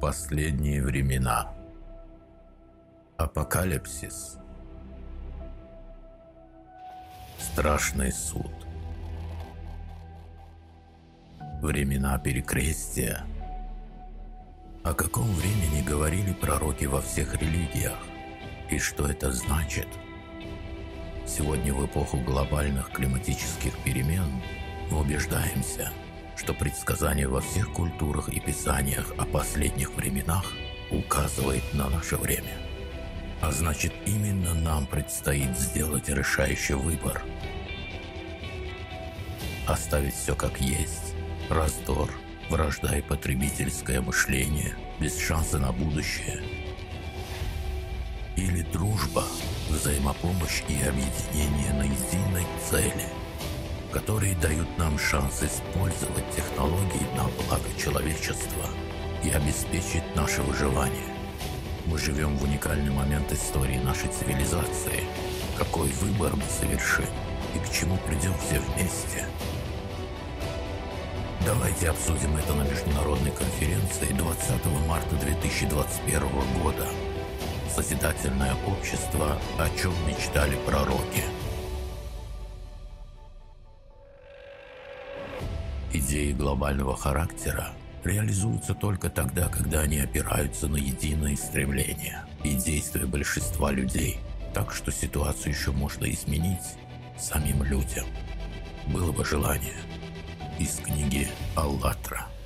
Последние времена. Апокалипсис. Страшный суд. Времена перекрестия. О каком времени говорили пророки во всех религиях? И что это значит? Сегодня в эпоху глобальных климатических перемен мы убеждаемся, что предсказание во всех культурах и писаниях о последних временах указывает на наше время. А значит, именно нам предстоит сделать решающий выбор. Оставить все как есть. Раздор, вражда и потребительское мышление без шанса на будущее. Или дружба, взаимопомощь и объединение на единой цели – которые дают нам шанс использовать технологии на благо человечества и обеспечить наше выживание. Мы живем в уникальный момент истории нашей цивилизации. Какой выбор мы совершим и к чему придем все вместе? Давайте обсудим это на международной конференции 20 марта 2021 года. Созидательное общество, о чем мечтали пророки. Идеи глобального характера реализуются только тогда, когда они опираются на единое стремление и действия большинства людей. Так что ситуацию еще можно изменить самим людям. Было бы желание. Из книги «АЛЛАТРА».